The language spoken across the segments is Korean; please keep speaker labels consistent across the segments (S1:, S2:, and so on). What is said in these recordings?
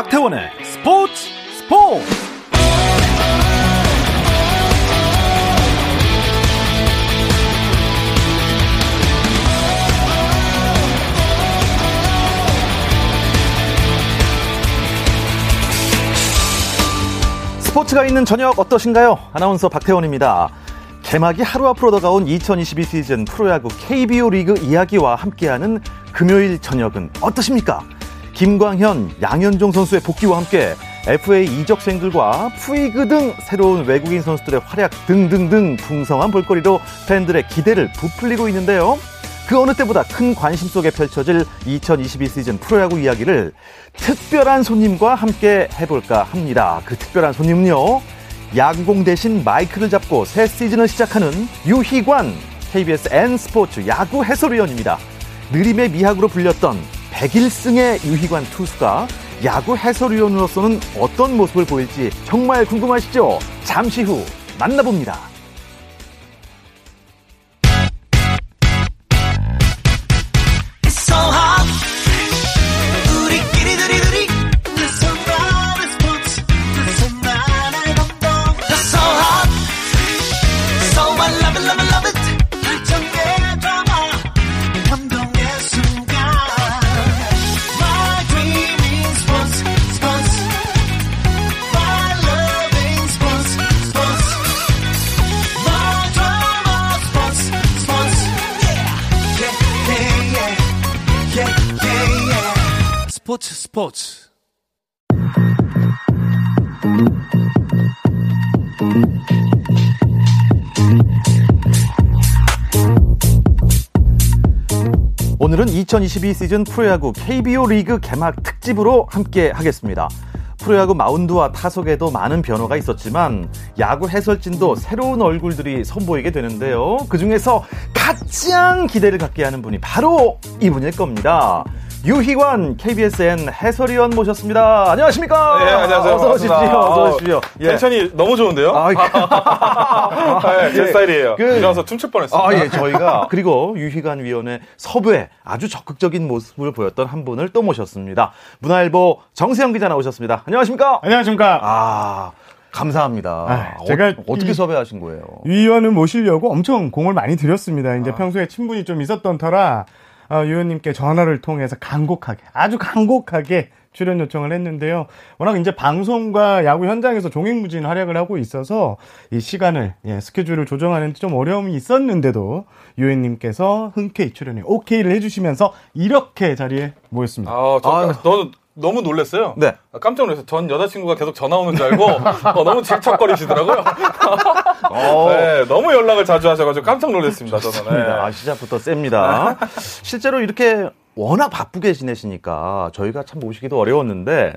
S1: 박태원의 스포츠 스포츠 스포츠가 있는 저녁 어떠신가요? 아나운서 박태원입니다. 개막이 하루 앞으로 다가온 2022 시즌 프로야구 KBO 리그 이야기와 함께하는 금요일 저녁은 어떠십니까? 김광현, 양현종 선수의 복귀와 함께 FA 이적생들과 푸이그 등 새로운 외국인 선수들의 활약 등등등 풍성한 볼거리로 팬들의 기대를 부풀리고 있는데요. 그 어느 때보다 큰 관심 속에 펼쳐질 2022 시즌 프로야구 이야기를 특별한 손님과 함께 해볼까 합니다. 그 특별한 손님은요. 야구공 대신 마이크를 잡고 새 시즌을 시작하는 유희관 KBS N스포츠 야구 해설위원입니다. 느림의 미학으로 불렸던 백일승의 유희관 투수가 야구 해설위원으로서는 어떤 모습을 보일지 정말 궁금하시죠? 잠시 후 만나봅니다. 스포츠 스포츠 오늘은 2022 시즌 프로야구 KBO 리그 개막 특집으로 함께 하겠습니다. 프로야구 마운드와 타석에도 많은 변화가 있었지만 야구 해설진도 새로운 얼굴들이 선보이게 되는데요. 그 중에서 가장 기대를 갖게 하는 분이 바로 이분일 겁니다. 유희관 KBSN 해설위원 모셨습니다. 안녕하십니까?
S2: 네, 안녕하세요.
S1: 어서 오십시오. 어서 오십시오.
S2: 예. 텐션이 너무 좋은데요? 아, 네, 제 예. 스타일이에요. 그, 일어나서 춤출 뻔했습니다.
S1: 아, 예, 저희가 그리고 유희관 위원의 섭외 아주 적극적인 모습을 보였던 한 분을 또 모셨습니다. 문화일보 정세영 기자 나오셨습니다. 안녕하십니까?
S3: 안녕하십니까?
S1: 아. 감사합니다. 아, 제가 어, 떻게 섭외하신 거예요?
S3: 유 의원을 모시려고 엄청 공을 많이 들였습니다. 이제 아. 평소에 친분이 좀 있었던 터라 어, 유현님께 전화를 통해서 간곡하게 아주 간곡하게 출연 요청을 했는데요. 워낙 이제 방송과 야구 현장에서 종횡무진 활약을 하고 있어서 이 시간을 예, 스케줄을 조정하는 데좀 어려움이 있었는데도 유현님께서 흔쾌히 출연에 오케이를 해주시면서 이렇게 자리에 모였습니다.
S2: 아, 저, 아, 너 너무 놀랐어요. 네. 아, 깜짝 놀랐어요. 전 여자친구가 계속 전화 오는 줄 알고 어, 너무 질척거리시더라고요. 어. 네, 너무 연락을 자주 하셔가지고 깜짝 놀랐습니다. 저는. 네.
S1: 아, 시작부터 셉니다. 실제로 이렇게 워낙 바쁘게 지내시니까 저희가 참 모시기도 어려웠는데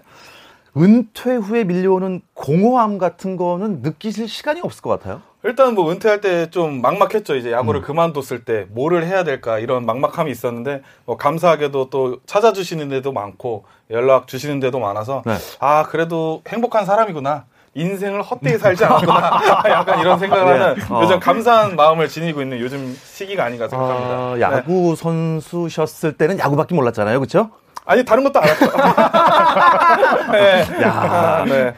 S1: 은퇴 후에 밀려오는 공허함 같은 거는 느끼실 시간이 없을 것 같아요.
S2: 일단 뭐 은퇴할 때 좀 막막했죠. 이제 야구를 음. 그만뒀을 때 뭐를 해야 될까 이런 막막함이 있었는데 뭐 감사하게도 또 찾아주시는 데도 많고 연락 주시는 데도 많아서 네. 아 그래도 행복한 사람이구나. 인생을 헛되이 살지 않았구나. 약간 이런 생각을 네. 하는 어. 요즘 감사한 마음을 지니고 있는 요즘 시기가 아닌가 생각합니다. 어,
S1: 야구 네. 선수셨을 때는 야구밖에 몰랐잖아요. 그렇죠?
S2: 아니 다른 것도 알았죠.
S1: 네. 야, 네.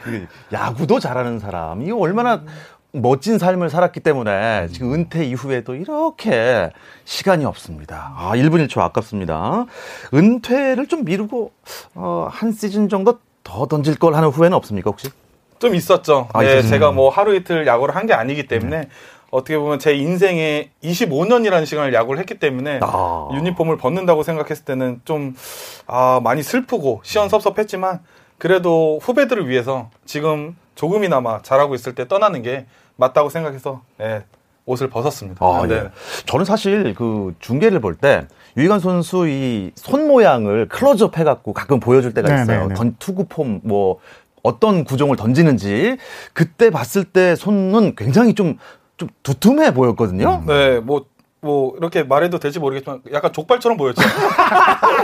S1: 야구도 잘하는 사람이 얼마나 멋진 삶을 살았기 때문에 지금 은퇴 이후에도 이렇게 시간이 없습니다. 아, 1분 1초 아깝습니다. 은퇴를 좀 미루고 어, 한 시즌 정도 더 던질 걸 하는 후회는 없습니까 혹시?
S2: 좀 있었죠. 아, 네, 제가 뭐 하루 이틀 야구를 한 게 아니기 때문에 네. 어떻게 보면 제 인생에 25년이라는 시간을 야구를 했기 때문에 아. 유니폼을 벗는다고 생각했을 때는 좀 아, 많이 슬프고 시원섭섭했지만 그래도 후배들을 위해서 지금 조금이나마 잘하고 있을 때 떠나는 게 맞다고 생각해서 네, 옷을 벗었습니다. 아, 네. 예.
S1: 저는 사실 그 중계를 볼 때 유희관 선수 이 손 모양을 클로즈업 해갖고 가끔 보여줄 때가 네, 있어요. 네, 네. 던 투구 폼 뭐 어떤 구종을 던지는지 그때 봤을 때 손은 굉장히 좀 좀 두툼해 보였거든요.
S2: 네, 뭐 뭐 이렇게 말해도 될지 모르겠지만 약간 족발처럼 보였죠.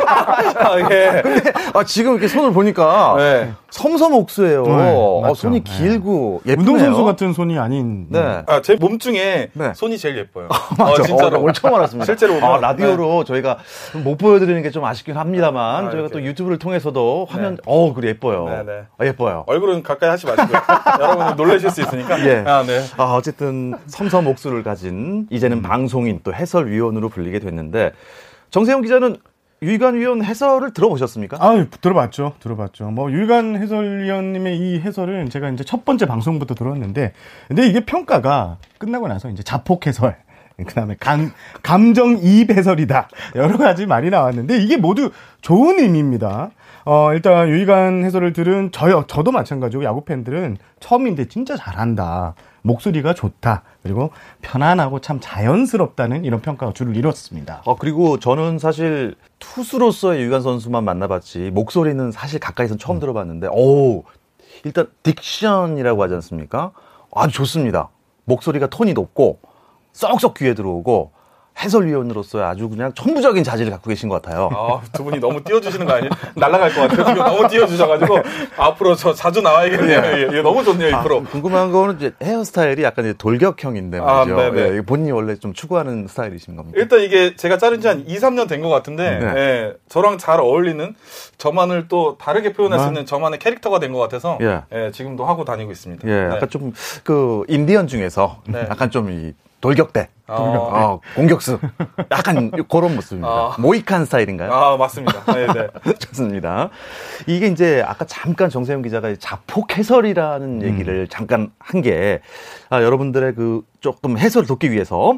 S2: 아,
S1: 예. 근데 아, 지금 이렇게 손을 보니까 네. 섬섬 옥수예요. 네, 어, 손이 네. 길고 예쁘네요.
S3: 운동선수 같은 손이 아닌.
S2: 네. 아, 제 몸 중에 네. 손이 제일 예뻐요.
S1: 맞아. 어, 진짜로. 어, 오늘 처음 알았습니다.
S2: 실제로
S1: 아, 라디오로 저희가 못 보여드리는 게 좀 아쉽긴 합니다만 아, 저희가 또 유튜브를 통해서도 화면 어 그래 예뻐요. 네, 아, 예뻐요.
S2: 얼굴은 가까이 하지 마시고요. 여러분 놀라실 수 있으니까. 예.
S1: 아, 네. 아, 어쨌든 섬섬 옥수를 가진 이제는 음. 방송인 또 해설위원으로 불리게 됐는데 정세영 기자는 유희관 위원 해설을 들어보셨습니까?
S3: 아, 들어봤죠. 들어봤죠. 뭐 유희관 해설위원님의 이 해설은 제가 이제 첫 번째 방송부터 들었는데 근데 이게 평가가 끝나고 나서 이제 자폭 해설 그다음에 감 감정 이입 해설이다 여러 가지 말이 나왔는데 이게 모두 좋은 의미입니다. 어 일단 유희관 해설을 들은 저요 저도 마찬가지고 야구 팬들은 처음인데 진짜 잘한다. 목소리가 좋다. 그리고 편안하고 참 자연스럽다는 이런 평가가 줄을 이뤘습니다.
S1: 어, 그리고 저는 사실 투수로서의 유관 선수만 만나봤지 목소리는 사실 가까이서 처음 음. 들어봤는데, 오, 일단 딕션이라고 하지 않습니까? 아주 좋습니다. 목소리가 톤이 높고 쏙쏙 귀에 들어오고 해설위원으로서 아주 그냥 천부적인 자질을 갖고 계신 것 같아요.
S2: 아, 두 분이 너무 띄워주시는 거 아니에요? 날아갈 것 같아요. 지금 너무 띄워주셔가지고 앞으로 저 자주 나와야겠네요. 예. 예, 너무 좋네요, 이 아, 프로.
S1: 궁금한 거는 이제 헤어스타일이 약간 이제 돌격형인데 아, 말이죠. 아, 네, 예, 본인이 원래 좀 추구하는 스타일이신 겁니까?
S2: 일단 이게 제가 자른 지 한 2, 3년 된 것 같은데 네. 예, 저랑 잘 어울리는 저만을 또 다르게 표현할 수 아. 있는 저만의 캐릭터가 된 것 같아서 예. 예. 지금도 하고 다니고 있습니다.
S1: 예, 네. 약간 좀그 인디언 중에서 네. 약간 좀이 돌격대. 아. 어, 공격수. 약간 그런 모습입니다. 아. 모이칸 스타일인가요?
S2: 아, 맞습니다. 네, 네.
S1: 좋습니다. 이게 이제 아까 잠깐 정세영 기자가 자폭 해설이라는 음. 얘기를 잠깐 한 게, 아, 여러분들의 그 조금 해설을 돕기 위해서,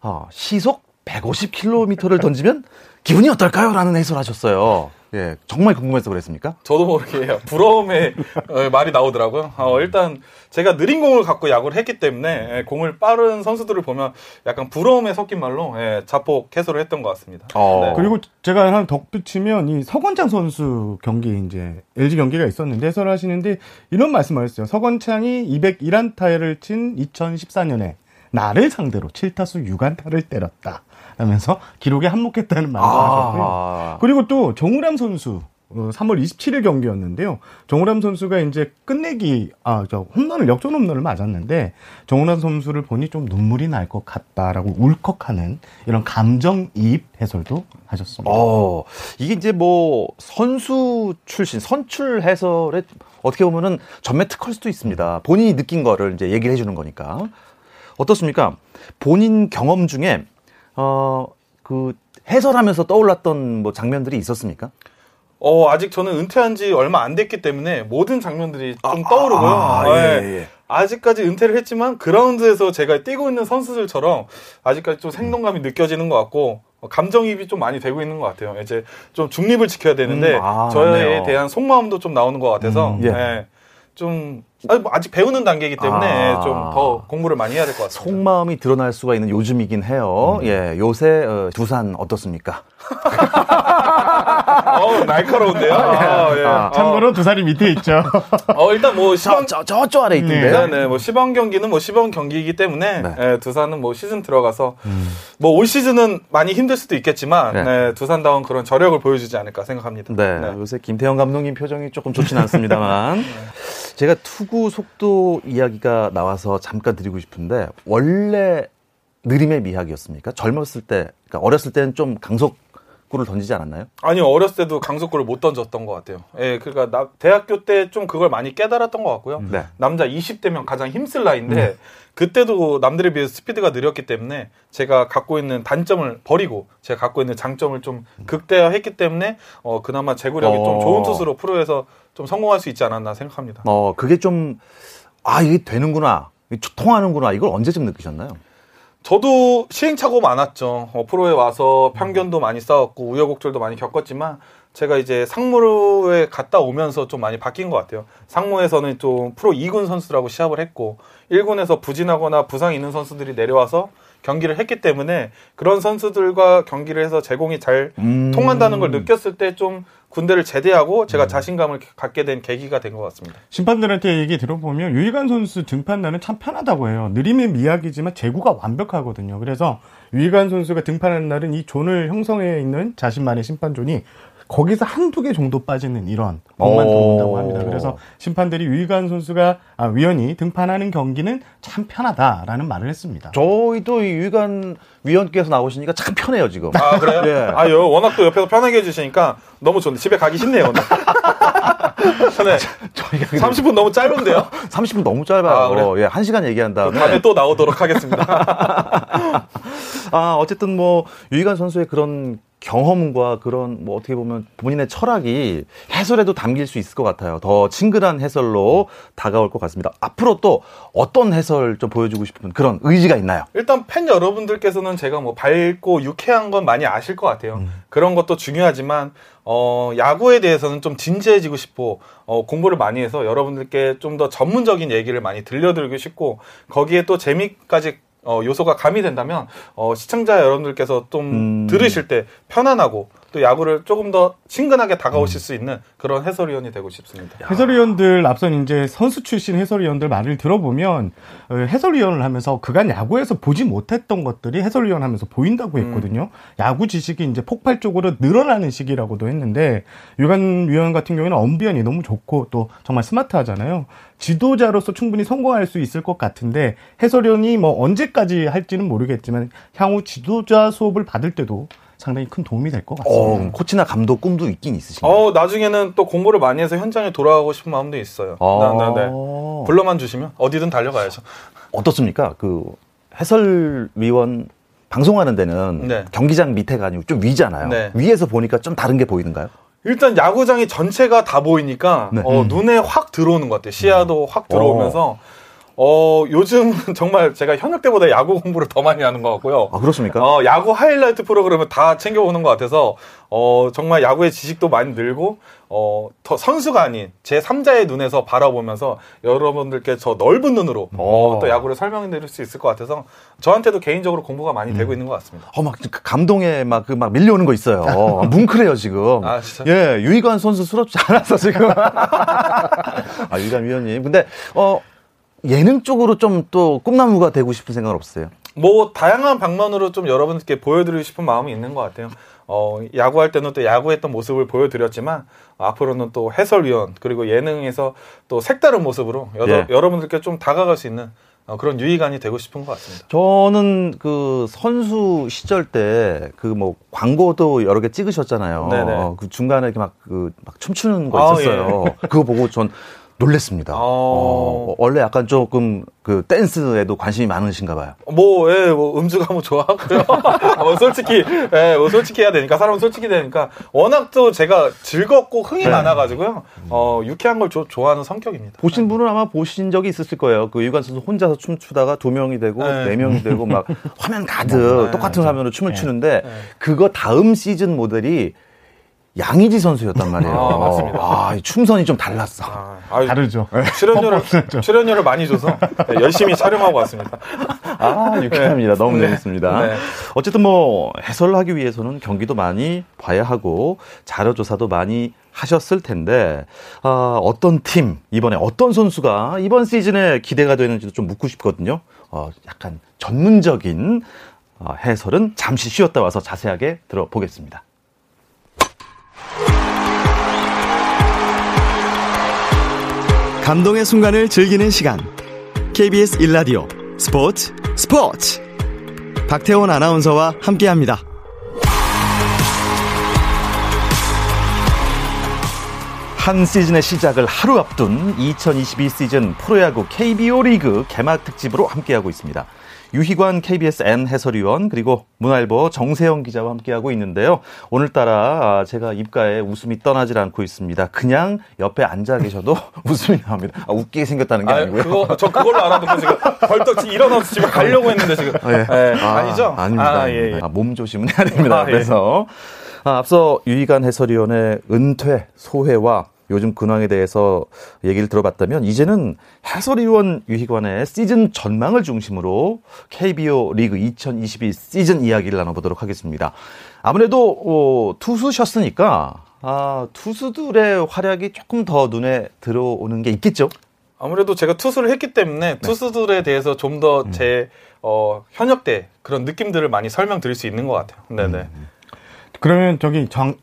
S1: 어, 시속 150km를 던지면 기분이 어떨까요? 라는 해설을 하셨어요. 예, 정말 궁금해서 그랬습니까?
S2: 저도 모르게 부러움의 어, 말이 나오더라고요. 어, 일단 제가 느린 공을 갖고 야구를 했기 때문에 예, 공을 빠른 선수들을 보면 약간 부러움에 섞인 말로 예, 자폭 해설을 했던 것 같습니다.
S3: 어. 네. 그리고 제가 하나 덧붙이면 이 서건창 선수 경기 이제 LG 경기가 있었는데 해설을 하시는데 이런 말씀을 하셨어요. 서건창이 201안타를 친 2014년에 나를 상대로 7타수 6안타를 때렸다. 하면서 기록에 한몫했다는 아~ 하셨고요. 그리고 또 정우람 선수 3월 어, 27일 경기였는데요. 정우람 선수가 이제 끝내기, 아, 저 홈런을, 역전 홈런을 맞았는데, 정우람 선수를 보니 좀 눈물이 날 것 같다라고 울컥하는 이런 감정 이입 해설도 하셨습니다.
S1: 어, 이게 이제 뭐, 선수 출신, 선출 해설에 어떻게 보면은 전매 특허일 수도 있습니다. 본인이 느낀 거를 이제 얘기를 해주는 거니까. 어떻습니까? 본인 경험 중에 어, 그 해설하면서 떠올랐던 뭐 장면들이 있었습니까?
S2: 어, 아직 저는 은퇴한 지 얼마 안 됐기 때문에 모든 장면들이 좀 아, 떠오르고요. 아, 예, 네. 예. 아직까지 은퇴를 했지만 그라운드에서 제가 뛰고 있는 선수들처럼 아직까지 좀 생동감이 느껴지는 것 같고 감정이입이 좀 많이 되고 있는 것 같아요. 이제 좀 중립을 지켜야 되는데 음, 아, 저에. 대한 속마음도 좀 나오는 것 같아서 음, 예. 네. 좀 아니, 뭐 아직 배우는 단계이기 때문에 아. 좀더 공부를 많이 해야 될 것 같습니다.
S1: 속마음이 드러날 수가 있는 요즘이긴 해요. 음. 예, 요새 어, 두산 어떻습니까?
S2: 어, 날카로운데요. 아,
S3: 예. 아, 참고로 두산이 밑에 있죠.
S2: 어, 일단 뭐 시범
S1: 저, 저, 저 아래 있던데.
S2: 네, 네, 뭐 시범 경기는 뭐 시범 경기이기 때문에 네. 예, 두산은 뭐 시즌 들어가서 음. 뭐올 시즌은 많이 힘들 수도 있겠지만 네. 네, 두산다운 그런 저력을 보여주지 않을까 생각합니다.
S1: 네, 네. 요새 김태형 감독님 표정이 조금 좋지는 않습니다만 제가 투구 속도 이야기가 나와서 잠깐 드리고 싶은데 원래 느림의 미학이었습니까? 젊었을 때, 그러니까 어렸을 때는 좀 강속구를 던지지 않았나요?
S2: 아니요 어렸을 때도 강속구를 못 던졌던 것 같아요. 예, 그러니까 나, 대학교 때 좀 그걸 많이 깨달았던 것 같고요. 네. 남자 20대면 가장 힘쓸 나이인데 네. 그때도 남들에 비해서 스피드가 느렸기 때문에 제가 갖고 있는 단점을 버리고 제가 갖고 있는 장점을 좀 극대화했기 때문에 어 그나마 제구력이 어... 좀 좋은 투수로 프로에서 좀 성공할 수 있지 않았나 생각합니다.
S1: 어 그게 좀 아 이게 되는구나 통하는구나 이걸 언제쯤 느끼셨나요?
S2: 저도 시행착오 많았죠. 어, 프로에 와서 편견도 많이 싸웠고 우여곡절도 많이 겪었지만 제가 이제 상무에 갔다 오면서 좀 많이 바뀐 것 같아요. 상무에서는 좀 프로 2군 선수라고 시합을 했고 1군에서 부진하거나 부상이 있는 선수들이 내려와서 경기를 했기 때문에 그런 선수들과 경기를 해서 제공이 잘 음. 통한다는 걸 느꼈을 때 좀 군대를 제대하고 제가 음. 자신감을 갖게 된 계기가 된 것 같습니다.
S3: 심판들한테 얘기 들어보면 유희관 선수 등판 날은 참 편하다고 해요. 느림의 미약이지만 제구가 완벽하거든요. 그래서 유희관 선수가 등판하는 날은 이 존을 형성해 있는 자신만의 심판존이 거기서 한두 개 정도 빠지는 이런 공만 들어온다고 합니다. 그래서 심판들이 유희관 선수가 아, 위원이 등판하는 경기는 참 편하다라는 말을 했습니다.
S1: 저희도 유희관 위원께서 나오시니까 참 편해요 지금.
S2: 아 그래요? 예. 아요 워낙 또 옆에서 편하게 해주시니까 너무 좋네. 집에 가기 싫네요. 네. 저희가 30분 너무 짧은데요?
S1: 30분 너무 짧아요. 아, 그래? 예, 1시간 얘기한 다음에.
S2: 다음에 또 나오도록 하겠습니다.
S1: 아, 어쨌든 뭐, 유희관 선수의 그런 경험과 그런 뭐 어떻게 보면 본인의 철학이 해설에도 담길 수 있을 것 같아요. 더 친근한 해설로 다가올 것 같습니다. 앞으로 또 어떤 해설 좀 보여주고 싶은 그런 의지가 있나요?
S2: 일단 팬 여러분들께서는 제가 뭐 밝고 유쾌한 건 많이 아실 것 같아요. 음. 그런 것도 중요하지만 어 야구에 대해서는 좀 진지해지고 싶고 어 공부를 많이 해서 여러분들께 좀 더 전문적인 얘기를 많이 들려드리고 싶고 거기에 또 재미까지 어, 요소가 가미된다면 어, 시청자 여러분들께서 좀 음. 들으실 때 편안하고 또 야구를 조금 더 친근하게 다가오실 음. 수 있는 그런 해설위원이 되고 싶습니다.
S3: 해설위원들 앞선 이제 선수 출신 해설위원들 말을 들어보면 어, 해설위원을 하면서 그간 야구에서 보지 못했던 것들이 해설위원 하면서 보인다고 음. 했거든요. 음. 야구 지식이 이제 폭발적으로 늘어나는 시기라고도 했는데 유관 위원 같은 경우에는 언변이 너무 좋고 또 정말 스마트하잖아요. 지도자로서 충분히 성공할 수 있을 것 같은데 해설위원이 뭐 언제까지 할지는 모르겠지만 향후 지도자 수업을 받을 때도 상당히 큰 도움이 될 것 같습니다. 어,
S1: 코치나 감독 꿈도 있긴 있으신가요?
S2: 어, 나중에는 또 공부를 많이 해서 현장에 돌아가고 싶은 마음도 있어요. 아~ 네, 네, 네. 불러만 주시면 어디든 달려가야죠.
S1: 어떻습니까? 그 해설위원 방송하는 데는 네. 경기장 밑에가 아니고 좀 위잖아요. 네. 위에서 보니까 좀 다른 게 보이는가요?
S2: 일단 야구장이 전체가 다 보이니까 네. 어, 음. 눈에 확 들어오는 것 같아요. 시야도 확 들어오면서 어. 어, 요즘 정말 제가 현역 때보다 야구 공부를 더 많이 하는 것 같고요.
S1: 아, 그렇습니까?
S2: 어, 야구 하이라이트 프로그램을 다 챙겨보는 것 같아서, 어, 정말 야구의 지식도 많이 늘고, 어, 더 선수가 아닌 제 3자의 눈에서 바라보면서 여러분들께 저 넓은 눈으로 어, 또 야구를 설명해 드릴 수 있을 것 같아서 저한테도 개인적으로 공부가 많이 음. 되고 있는 것 같습니다.
S1: 어, 막 감동에 막, 그 막 밀려오는 거 있어요. 어, 뭉클해요, 지금. 아, 진짜? 예, 유희관 선수 수럽지 않았어, 지금. 아, 유희관 위원님. 근데, 어, 예능 쪽으로 좀 또 꿈나무가 되고 싶은 생각은 없어요?
S2: 뭐 다양한 방면으로 좀 여러분들께 보여드리고 싶은 마음이 있는 것 같아요. 어, 야구할 때는 또 야구했던 모습을 보여드렸지만 앞으로는 또 해설위원 그리고 예능에서 또 색다른 모습으로 여러, 예. 여러 분들께 좀 다가갈 수 있는 어, 그런 유희관이 되고 싶은 것 같습니다.
S1: 저는 그 선수 시절 때 그 뭐 광고도 여러 개 찍으셨잖아요. 네네. 그 중간에 이렇게 막, 그, 막 춤추는 거 있었어요. 아, 예. 그거 보고 전 놀랬습니다. 어... 어, 원래 약간 조금 그 댄스에도 관심이 많으신가 봐요.
S2: 뭐, 예, 뭐 음주가 뭐 좋아하고요. 뭐 솔직히, 예, 뭐 솔직히 해야 되니까 사람은 솔직히 되니까 워낙 또 제가 즐겁고 흥이 네. 많아가지고요. 어, 유쾌한 걸 조, 좋아하는 성격입니다.
S1: 보신 분은 아마 보신 적이 있었을 거예요. 그 유관 선수 혼자서 춤추다가 두 명이 되고 네, 네 명이 되고 막 화면 가득 네, 똑같은 화면으로 춤을 네. 추는데 네. 그거 다음 시즌 모델이 양의지 선수였단 말이에요.
S2: 아, 맞습니다.
S1: 아, 춤선이 좀 달랐어.
S3: 아, 다르죠.
S2: 네. 출연료를, 출연료를 많이 줘서 네, 열심히 촬영하고 왔습니다.
S1: 아, 유쾌합니다. 네. 너무 네. 재밌습니다. 네. 어쨌든 뭐, 해설을 하기 위해서는 경기도 많이 봐야 하고, 자료 조사도 많이 하셨을 텐데, 아, 어떤 팀, 이번에 어떤 선수가 이번 시즌에 기대가 되는지도 좀 묻고 싶거든요. 어, 약간 전문적인 어, 해설은 잠시 쉬었다 와서 자세하게 들어보겠습니다.
S4: 감동의 순간을 즐기는 시간. KBS 일라디오 스포츠 스포츠. 박태원 아나운서와 함께합니다.
S1: 한 시즌의 시작을 하루 앞둔 2022 시즌 프로야구 KBO 리그 개막 특집으로 함께하고 있습니다. 유희관 KBS N 해설위원 그리고 문화일보 정세영 기자와 함께하고 있는데요. 오늘따라 아, 제가 입가에 웃음이 떠나질 않고 있습니다. 그냥 옆에 앉아 계셔도 웃음이 나옵니다. 아, 웃기게 생겼다는 게 아, 아니고요.
S2: 그거, 저 그걸로 알아듣고 지금 벌떡 일어나서 집에 가려고 했는데 지금. 네. 네. 아, 니죠
S1: 아닙니다. 아, 예, 예. 아, 몸 조심은 해야 됩니다. 아, 예. 그래서 아, 앞서 유희관 해설위원의 은퇴, 소회와 요즘 근황에 대해서 얘기를 들어봤다면 이제는 해설위원 유희관의 시즌 전망을 중심으로 KBO 리그 2022 시즌 이야기를 나눠보도록 하겠습니다. 아무래도 어, 투수셨으니까 아, 투수들의 활약이 조금 더 눈에 들어오는 게 있겠죠?
S2: 아무래도 제가 투수를 했기 때문에 네. 투수들에 대해서 좀 더제 음. 어, 현역 때 그런 느낌들을 많이 설명드릴 수 있는 것 같아요. 네네. 음.
S3: 그러면 저기 정,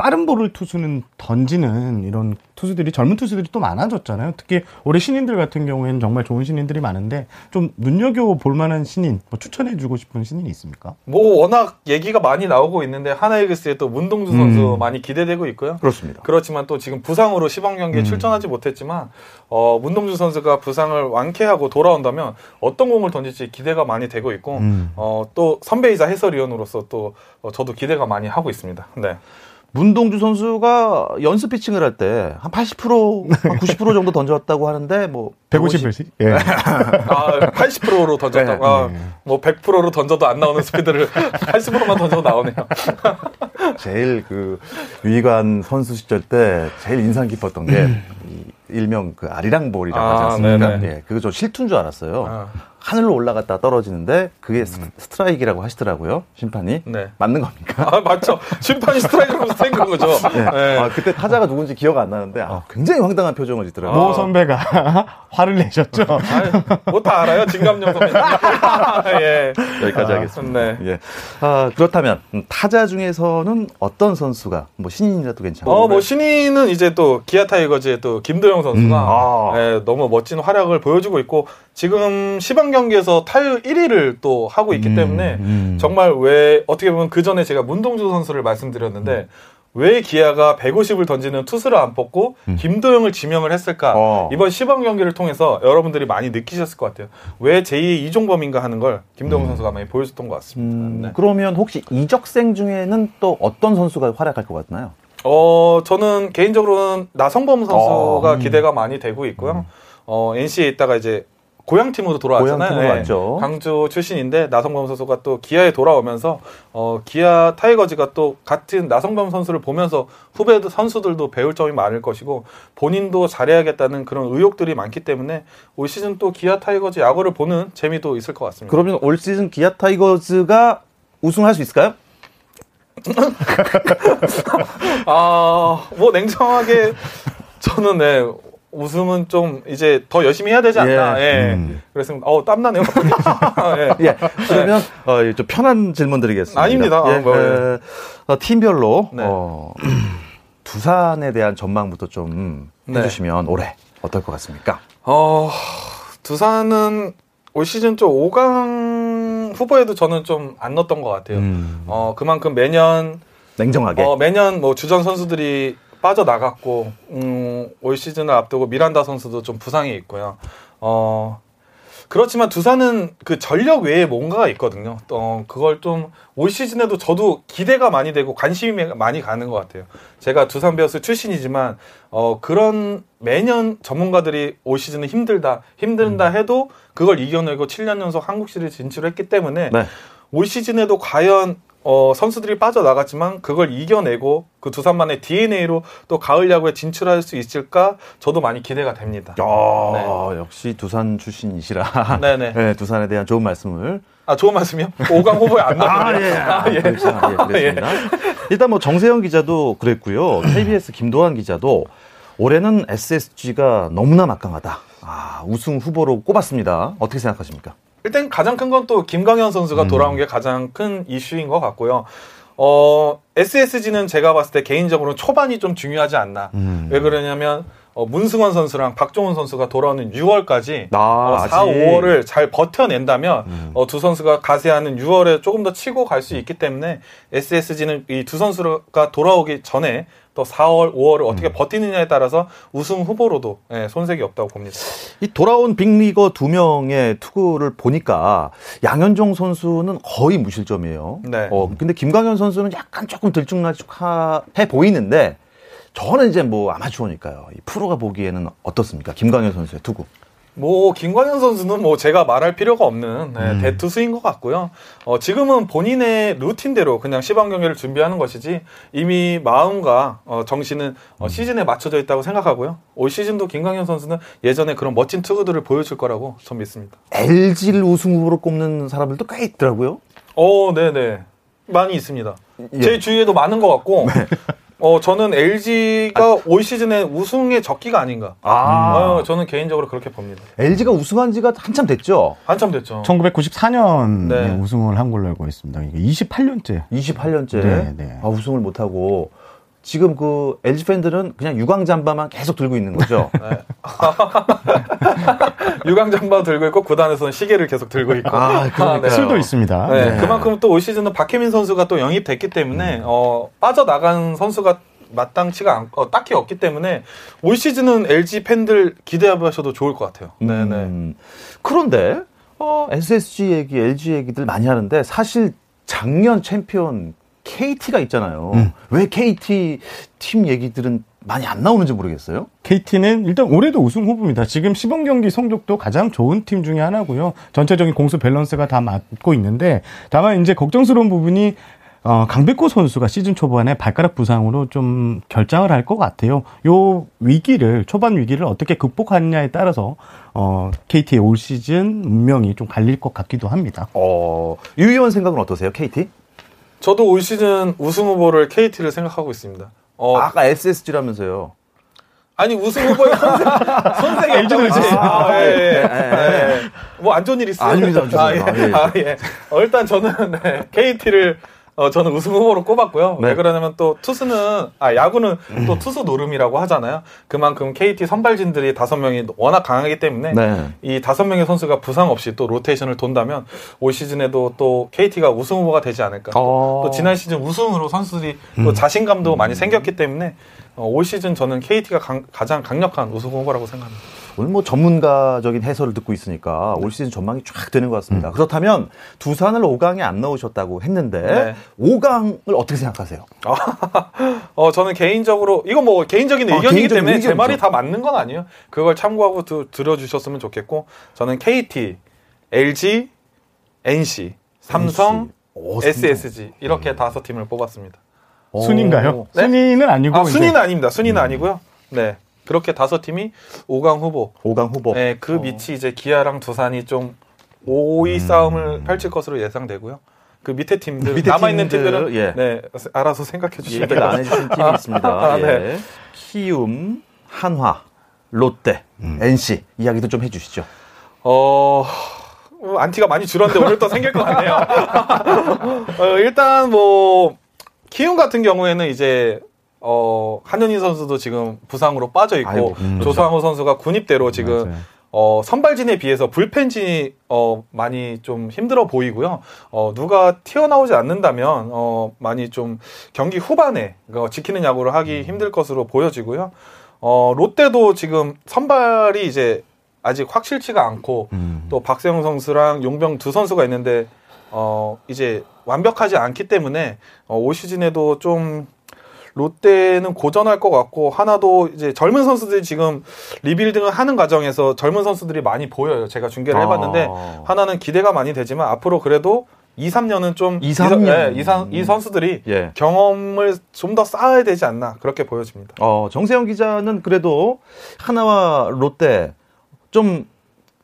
S3: 빠른 볼을 투수는 던지는 이런 투수들이 젊은 투수들이 또 많아졌잖아요. 특히 올해 신인들 같은 경우에는 정말 좋은 신인들이 많은데 좀 눈여겨 볼 만한 신인 뭐 추천해 주고 싶은 신인이 있습니까?
S2: 뭐 워낙 얘기가 많이 나오고 있는데 하나이글스의 또 문동주 선수 음. 많이 기대되고 있고요.
S1: 그렇습니다.
S2: 그렇지만 또 지금 부상으로 시범 경기에 음. 출전하지 못했지만 어, 문동주 선수가 부상을 완쾌하고 돌아온다면 어떤 공을 던질지 기대가 많이 되고 있고 음. 어, 또 선배이자 해설위원으로서 또 어, 저도 기대가 많이 하고 있습니다. 네.
S1: 문동주 선수가 연습 피칭을 할 때 한 80%, 90% 정도 던졌다고 하는데 뭐
S3: 150%씩? 예.
S2: 아, 80%로 던졌다고. 네. 아, 뭐 100%로 던져도 안 나오는 스피드를 80%만 던져도 나오네요.
S1: 제일 그 유희관 선수 시절 때 제일 인상 깊었던 게 음. 일명 그 아리랑볼이라고 아, 하지 않습니까? 네네. 예, 그거 좀 실투인 줄 알았어요. 아. 하늘로 올라갔다 떨어지는데 그게 음. 스트라이크라고 하시더라고요 심판이 네. 맞는 겁니까?
S2: 아 맞죠 심판이 스트라이크라고 생각한 거죠. 네.
S1: 네. 아, 그때 타자가 누군지 기억 안 나는데 아, 굉장히 황당한 표정을 짓더라고요.
S3: 모 선배가 화를 내셨죠.
S2: 뭐 다 알아요 진감용 선배.
S1: 예. 여기까지 아, 하겠습니다. 네. 예. 아, 그렇다면 음, 타자 중에서는 어떤 선수가 뭐 신인이라도 괜찮아요?
S2: 어뭐 신인은 이제 또 기아 타이거즈의 또 김도영 선수가 음. 아. 예, 너무 멋진 활약을 보여주고 있고 지금 시범 경기에서 타율 1위를 또 하고 있기 음, 때문에 음. 정말 왜 어떻게 보면 그 전에 제가 문동주 선수를 말씀드렸는데 음. 왜 기아가 150을 던지는 투수를 안 뽑고 음. 김도영을 지명을 했을까? 어. 이번 시범 경기를 통해서 여러분들이 많이 느끼셨을 것 같아요. 왜 제2의 이종범인가 하는 걸 김도영 음. 선수가 많이 보여줬던 것 같습니다. 음.
S1: 네. 그러면 혹시 이적생 중에는 또 어떤 선수가 활약할 것 같나요?
S2: 어, 저는 개인적으로는 나성범 선수가 어. 기대가 많이 되고 있고요. 어, NC에 있다가 이제 고향 팀으로 돌아왔잖아요.
S1: 고향 팀으로 네. 왔죠.
S2: 광주 출신인데 나성범 선수가 또 기아에 돌아오면서 어, 기아 타이거즈가 또 같은 나성범 선수를 보면서 후배 선수들도 배울 점이 많을 것이고 본인도 잘해야겠다는 그런 의욕들이 많기 때문에 올 시즌 또 기아 타이거즈 야구를 보는 재미도 있을 것 같습니다.
S1: 그러면 올 시즌 기아 타이거즈가 우승할 수 있을까요?
S2: 아, 뭐 냉정하게 저는 네, 우승은 좀 이제 더 열심히 해야 되지 않나. 예. 예. 음. 그래서 어 땀나네요.
S1: 예. 예. 그러면 어, 좀 편한 질문 드리겠습니다.
S2: 아닙니다. 예. 뭐, 예.
S1: 어, 팀별로 네. 어, 두산에 대한 전망부터 좀 네. 해주시면 올해 어떨 것 같습니까?
S2: 어 두산은 올 시즌 좀 5강 후보에도 저는 좀 안 넣었던 것 같아요. 음. 어 그만큼 매년
S1: 냉정하게.
S2: 어, 매년 뭐 주전 선수들이 빠져나갔고 음, 올 시즌을 앞두고 미란다 선수도 좀 부상이 있고요. 어, 그렇지만 두산은 그 전력 외에 뭔가가 있거든요. 어, 그걸 좀 올 시즌에도 저도 기대가 많이 되고 관심이 많이 가는 것 같아요. 제가 두산 베어스 출신이지만 어, 그런 매년 전문가들이 올 시즌은 힘들다, 힘든다 음. 해도 그걸 이겨내고 7년 연속 한국 시리즈 진출했기 때문에 네. 올 시즌에도 과연 어, 선수들이 빠져나갔지만 그걸 이겨내고 그 두산만의 DNA로 또 가을 야구에 진출할 수 있을까 저도 많이 기대가 됩니다.
S1: 아, 네. 역시 두산 출신이시라. 네네. 네, 두산에 대한 좋은 말씀을.
S2: 아, 좋은 말씀이요? 5강 후보에 안 나와요.
S1: 아, 예. 아, 예. 그렇죠. 예, 그렇습니다. 예. 일단 뭐 정세영 기자도 그랬고요. KBS 김도환 기자도 올해는 SSG가 너무나 막강하다. 아, 우승 후보로 꼽았습니다. 어떻게 생각하십니까?
S2: 일단 가장 큰 건 또 김광현 선수가 음. 돌아온 게 가장 큰 이슈인 것 같고요. 어, SSG는 제가 봤을 때 개인적으로 초반이 좀 중요하지 않나. 음. 왜 그러냐면 어, 문승원 선수랑 박종훈 선수가 돌아오는 6월까지 아, 어, 4, 5월을 잘 버텨낸다면 음. 어, 두 선수가 가세하는 6월에 조금 더 치고 갈 수 있기 때문에 SSG는 이 두 선수가 돌아오기 전에 또 4월, 5월을 어떻게 음. 버티느냐에 따라서 우승 후보로도 예, 손색이 없다고 봅니다.
S1: 이 돌아온 빅리거 두 명의 투구를 보니까 양현종 선수는 거의 무실점이에요. 네. 어, 근데 김광현 선수는 약간 조금 들쭉날쭉해 보이는데 저는 이제 뭐 아마추어니까요. 이 프로가 보기에는 어떻습니까? 김광현 선수의 투구.
S2: 뭐 김광현 선수는 뭐 제가 말할 필요가 없는 네, 음. 대투수인 것 같고요. 어, 지금은 본인의 루틴대로 그냥 시범 경기를 준비하는 것이지 이미 마음과 어, 정신은 어, 음. 시즌에 맞춰져 있다고 생각하고요. 올 시즌도 김광현 선수는 예전에 그런 멋진 투구들을 보여줄 거라고 전 믿습니다.
S1: LG를 우승 후보로 꼽는 사람들도 꽤 있더라고요.
S2: 어, 네 네. 많이 있습니다. 예. 제 주위에도 많은 것 같고 네. 어, 저는 LG가 아, 올 시즌에 우승의 적기가 아닌가. 아. 어, 저는 개인적으로 그렇게 봅니다.
S1: LG가 우승한 지가 한참 됐죠?
S2: 한참 됐죠.
S3: 1994년에 네. 우승을 한 걸로 알고 있습니다. 이게 28년째.
S1: 28년째. 네, 네. 아, 우승을 못 하고. 지금 그 LG 팬들은 그냥 유광 잠바만 계속 들고 있는 거죠. 네.
S2: 유광 잠바 들고 있고 구단에서는 시계를 계속 들고 있고. 아,
S3: 그러니까 술도 있습니다.
S2: 네. 네. 그만큼 또 올 시즌은 박혜민 선수가 또 영입됐기 때문에 음. 어, 빠져나간 선수가 마땅치가 않, 어, 딱히 없기 때문에 올 시즌은 LG 팬들 기대하셔도 좋을 것 같아요. 네네. 음.
S1: 그런데 어, SSG 얘기, LG 얘기들 많이 하는데 사실 작년 챔피언 KT가 있잖아요. 음. 왜 KT 팀 얘기들은 많이 안 나오는지 모르겠어요.
S3: KT는 일단 올해도 우승 후보입니다. 지금 시범 경기 성적도 가장 좋은 팀 중에 하나고요. 전체적인 공수 밸런스가 다 맞고 있는데 다만 이제 걱정스러운 부분이 어, 강백호 선수가 시즌 초반에 발가락 부상으로 좀 결장을 할 것 같아요. 요 위기를 초반 위기를 어떻게 극복하느냐에 따라서 어, KT의 올 시즌 운명이 좀 갈릴 것 같기도 합니다. 어,
S1: 유 의원 생각은 어떠세요, KT?
S2: 저도 올 시즌 우승 후보를 KT를 생각하고 있습니다.
S1: 어, 아까 SSG라면서요.
S2: 아니 우승 후보의 선생 선생이 LG지. 아, 아, 예, 예. 예. 예. 뭐안 좋은 일 있어요?
S1: 아닙니다. 아, 예.
S2: 아, 예. 어, 일단 저는 네, KT를 어, 저는 우승 후보로 꼽았고요. 네. 왜 그러냐면 또 투수는, 아, 야구는 음. 또 투수 노름이라고 하잖아요. 그만큼 KT 선발진들이 다섯 명이 워낙 강하기 때문에 네. 이 다섯 명의 선수가 부상 없이 또 로테이션을 돈다면 올 시즌에도 또 KT가 우승 후보가 되지 않을까. 어. 또 지난 시즌 우승으로 선수들이 또 음. 자신감도 음. 많이 생겼기 때문에 어, 올 시즌 저는 KT가 강, 가장 강력한 우승 후보라고 생각합니다.
S1: 오늘 뭐 전문가적인 해설을 듣고 있으니까 네. 올 시즌 전망이 쫙 되는 것 같습니다. 음. 그렇다면 두산을 5강에 안 넣으셨다고 했는데 네. 5강을 어떻게 생각하세요?
S2: 어, 저는 개인적으로 이건 뭐 개인적인 아, 의견이기 개인적인 때문에 의견이죠. 제 말이 다 맞는 건 아니에요. 그걸 참고하고 두, 들어주셨으면 좋겠고 저는 KT, LG, NC, 삼성, 오, SSG 이렇게 음. 다섯 팀을 뽑았습니다.
S3: 순인가요? 네? 순위는 아니고
S2: 아, 순위는 아닙니다. 순위는 음. 아니고요. 네. 그렇게 다섯 팀이 5강 후보.
S1: 5강 후보.
S2: 네, 그 어. 밑이 이제 기아랑 두산이 좀 5위 음. 싸움을 펼칠 것으로 예상되고요. 그 밑에 팀들 밑에 남아 있는 팀들은 예. 네 알아서 생각해 주시면
S1: 얘기를 안 해주신 팀이 있습니다. 아, 네. 예. 키움, 한화, 롯데, 음. NC 이야기도 좀 해주시죠. 어
S2: 안티가 많이 줄었는데 오늘 또 생길 것 같네요. 어, 일단 뭐 키움 같은 경우에는 이제 어, 한현희 선수도 지금 부상으로 빠져 있고 아이고, 음, 조상우 선수가 군입대로 지금 맞아요. 어, 선발진에 비해서 불펜진이 어, 많이 좀 힘들어 보이고요. 어, 누가 튀어나오지 않는다면 어, 많이 좀 경기 후반에 어, 지키는 야구를 하기 음. 힘들 것으로 보여지고요. 어, 롯데도 지금 선발이 이제 아직 확실치가 않고 음. 또 박세영 선수랑 용병 두 선수가 있는데 어, 이제 완벽하지 않기 때문에 어, 올 시즌에도 좀 롯데는 고전할 것 같고 하나도 이제 젊은 선수들이 지금 리빌딩을 하는 과정에서 젊은 선수들이 많이 보여요. 제가 중계를 해봤는데 아. 하나는 기대가 많이 되지만 앞으로 그래도 2, 3년은 좀
S1: 2, 3년 네,
S2: 이, 사, 이 선수들이 예. 경험을 좀 더 쌓아야 되지 않나 그렇게 보여집니다.
S1: 어, 정세영 기자는 그래도 하나와 롯데 좀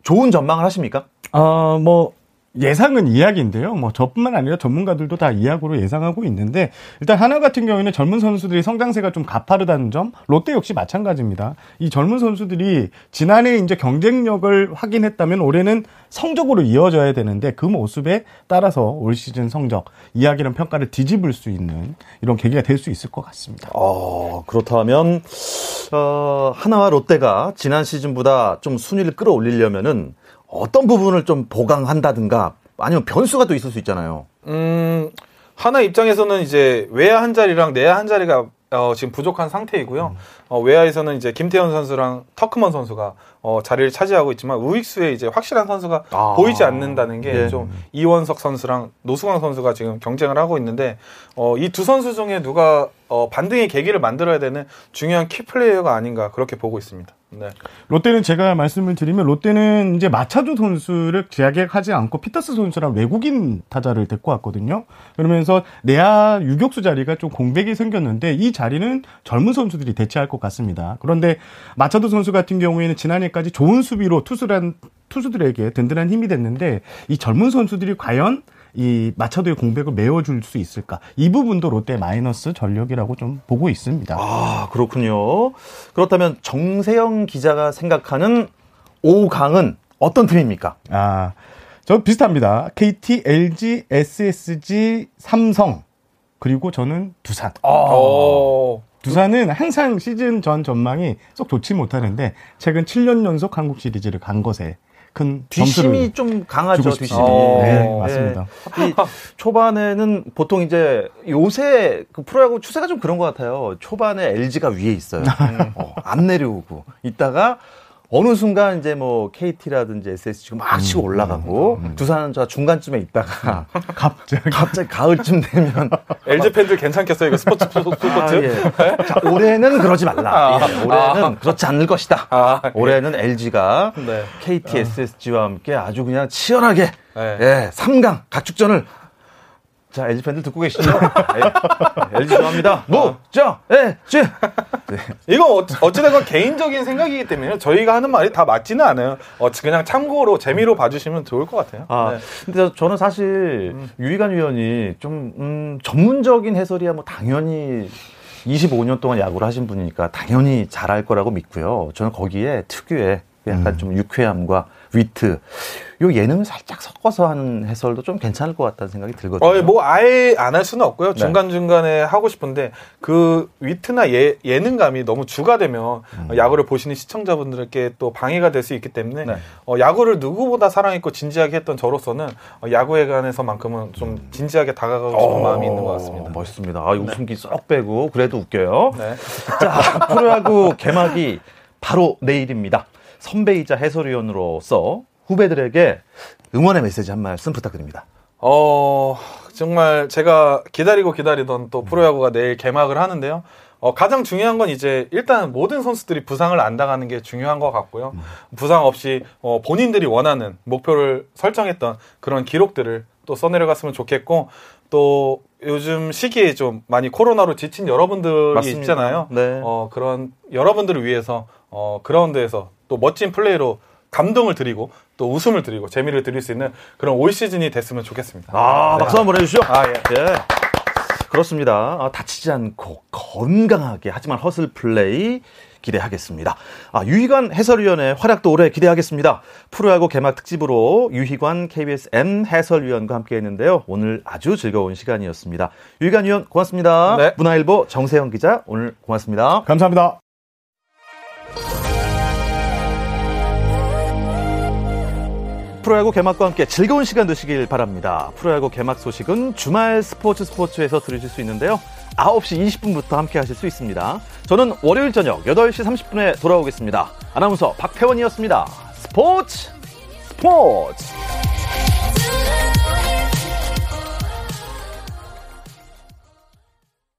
S1: 좋은 전망을 하십니까?
S3: 어, 뭐 예상은 이야기인데요. 뭐 저뿐만 아니라 전문가들도 다 이야기로 예상하고 있는데 일단 하나 같은 경우에는 젊은 선수들이 성장세가 좀 가파르다는 점, 롯데 역시 마찬가지입니다. 이 젊은 선수들이 지난해 이제 경쟁력을 확인했다면 올해는 성적으로 이어져야 되는데 그 모습에 따라서 올 시즌 성적, 이야기는 평가를 뒤집을 수 있는 이런 계기가 될 수 있을 것 같습니다.
S1: 어, 그렇다면 어, 하나와 롯데가 지난 시즌보다 좀 순위를 끌어올리려면은 어떤 부분을 좀 보강한다든가 아니면 변수가 또 있을 수 있잖아요. 음,
S2: 하나 입장에서는 이제 외야 한 자리랑 내야 한 자리가 어, 지금 부족한 상태이고요. 음. 어, 외야에서는 이제 김태현 선수랑 터크먼 선수가 어, 자리를 차지하고 있지만 우익수에 이제 확실한 선수가 아. 보이지 않는다는 게좀 네. 이원석 선수랑 노승환 선수가 지금 경쟁을 하고 있는데 어, 이 두 선수 중에 누가 어, 반등의 계기를 만들어야 되는 중요한 키 플레이어가 아닌가 그렇게 보고 있습니다.
S3: 네. 롯데는 제가 말씀을 드리면 롯데는 이제 마차도 선수를 재계약하지 않고 피터스 선수랑 외국인 타자를 데리고 왔거든요. 그러면서 내야 유격수 자리가 좀 공백이 생겼는데 이 자리는 젊은 선수들이 대체할 것 같습니다. 그런데 마차도 선수 같은 경우에는 지난해까지 좋은 수비로 투수란 투수들에게 든든한 힘이 됐는데 이 젊은 선수들이 과연 이 마차도의 공백을 메워줄 수 있을까? 이 부분도 롯데 마이너스 전력이라고 좀 보고 있습니다.
S1: 아, 그렇군요. 그렇다면 정세영 기자가 생각하는 5강은 어떤 팀입니까?
S3: 아, 저 비슷합니다. KT, LG, SSG, 삼성, 그리고 저는 두산. 아. 두산은 항상 시즌 전 전망이 쏙 좋지 못하는데 최근 7년 연속 한국 시리즈를 간 것에 큰
S1: 뒷심이 좀 강하죠. 뒷심이.
S3: 어, 네, 맞습니다.
S1: 네. 초반에는 보통 이제 요새 그 프로야구 추세가 좀 그런 것 같아요. 초반에 LG가 위에 있어요. 어, 안 내려오고 있다가 어느 순간 이제 뭐 KT라든지 SSG가 막 치고 음, 올라가고 음, 음, 음. 두산은 저 중간쯤에 있다가 갑자기 갑자기 가을쯤 되면
S2: LG 팬들 괜찮겠어요 이거 스포츠 스포츠 아, 예.
S1: 자, 올해는 그러지 말라. 아, 예, 올해는 아, 그렇지 않을 것이다. 아, 예. 올해는 LG가 네. KT, SSG와 함께 아주 그냥 치열하게 네. 예, 3강 각축전을 자, LG 팬들 듣고 계시죠? LG 좋아합니다. 뭐, 저, 예, 쥐.
S2: 네. 이거 어찌됐건 개인적인 생각이기 때문에 저희가 하는 말이 다 맞지는 않아요. 어, 그냥 참고로 재미로 봐주시면 좋을 것 같아요.
S1: 아, 네. 근데 저는 사실 음. 유희관 위원이 좀 음, 전문적인 해설이야 뭐 당연히 25년 동안 야구를 하신 분이니까 당연히 잘할 거라고 믿고요. 저는 거기에 특유의 약간 음. 좀 유쾌함과 위트 요 예능을 살짝 섞어서 하는 해설도 좀 괜찮을 것 같다는 생각이 들거든요.
S2: 어, 뭐 아예 안 할 수는 없고요. 네. 중간 중간에 하고 싶은데 그 위트나 예, 예능감이 너무 주가 되면 음. 야구를 보시는 시청자분들께 또 방해가 될 수 있기 때문에 네. 어, 야구를 누구보다 사랑했고 진지하게 했던 저로서는 어, 야구에 관해서만큼은 좀 진지하게 다가가고 싶은 어, 마음이 있는 것 같습니다.
S1: 멋있습니다. 아, 웃음기 네. 쏙 빼고 그래도 웃겨요. 네. 자 프로야구 개막이 바로 내일입니다. 선배이자 해설위원으로서 후배들에게 응원의 메시지 한 말씀 부탁드립니다.
S2: 어, 정말 제가 기다리고 기다리던 또 프로야구가 내일 개막을 하는데요. 어, 가장 중요한 건 이제 일단 모든 선수들이 부상을 안 당하는 게 중요한 것 같고요. 부상 없이 어, 본인들이 원하는 목표를 설정했던 그런 기록들을 또 써내려갔으면 좋겠고 또 요즘 시기에 좀 많이 코로나로 지친 여러분들이 맞습니다. 있잖아요. 네. 어, 그런 여러분들을 위해서 어, 그라운드에서 또 멋진 플레이로 감동을 드리고 또 웃음을 드리고 재미를 드릴 수 있는 그런 올 시즌이 됐으면 좋겠습니다.
S1: 아, 네. 박수 한번 해주시죠. 아, 예. 예. 그렇습니다. 아, 다치지 않고 건강하게 하지만 허슬 플레이 기대하겠습니다. 아, 유희관 해설위원의 활약도 올해 기대하겠습니다. 프로야구 개막 특집으로 유희관 KBS M 해설위원과 함께 했는데요. 오늘 아주 즐거운 시간이었습니다. 유희관 위원 고맙습니다. 네. 문화일보 정세영 기자 오늘 고맙습니다.
S3: 감사합니다.
S1: 프로야구 개막과 함께 즐거운 시간 되시길 바랍니다. 프로야구 개막 소식은 주말 스포츠 스포츠에서 들으실 수 있는데요. 9시 20분부터 함께 하실 수 있습니다. 저는 월요일 저녁 8시 30분에 돌아오겠습니다. 아나운서 박태원이었습니다. 스포츠 스포츠